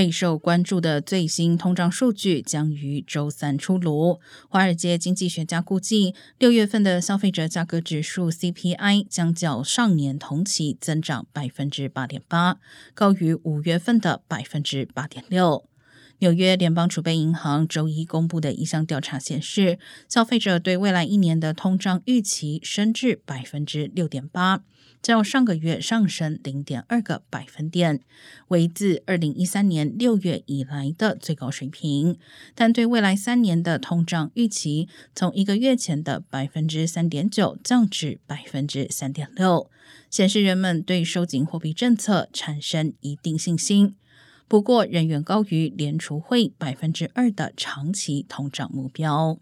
备受关注的最新通胀数据将于周三出炉。华尔街经济学家估计，六月份的消费者价格指数 CPI 将较上年同期增长百分之八点八，高于五月份的百分之八点六。纽约联邦储备银行周一公布的一项调查显示，消费者对未来一年的通胀预期升至百分之六点八，较上个月上升零点二个百分点，为自二零一三年六月以来的最高水平。但对未来三年的通胀预期，从一个月前的百分之三点九降至百分之三点六，显示人们对收紧货币政策产生一定信心。不过，仍远高于联储会百分之二的长期通胀目标。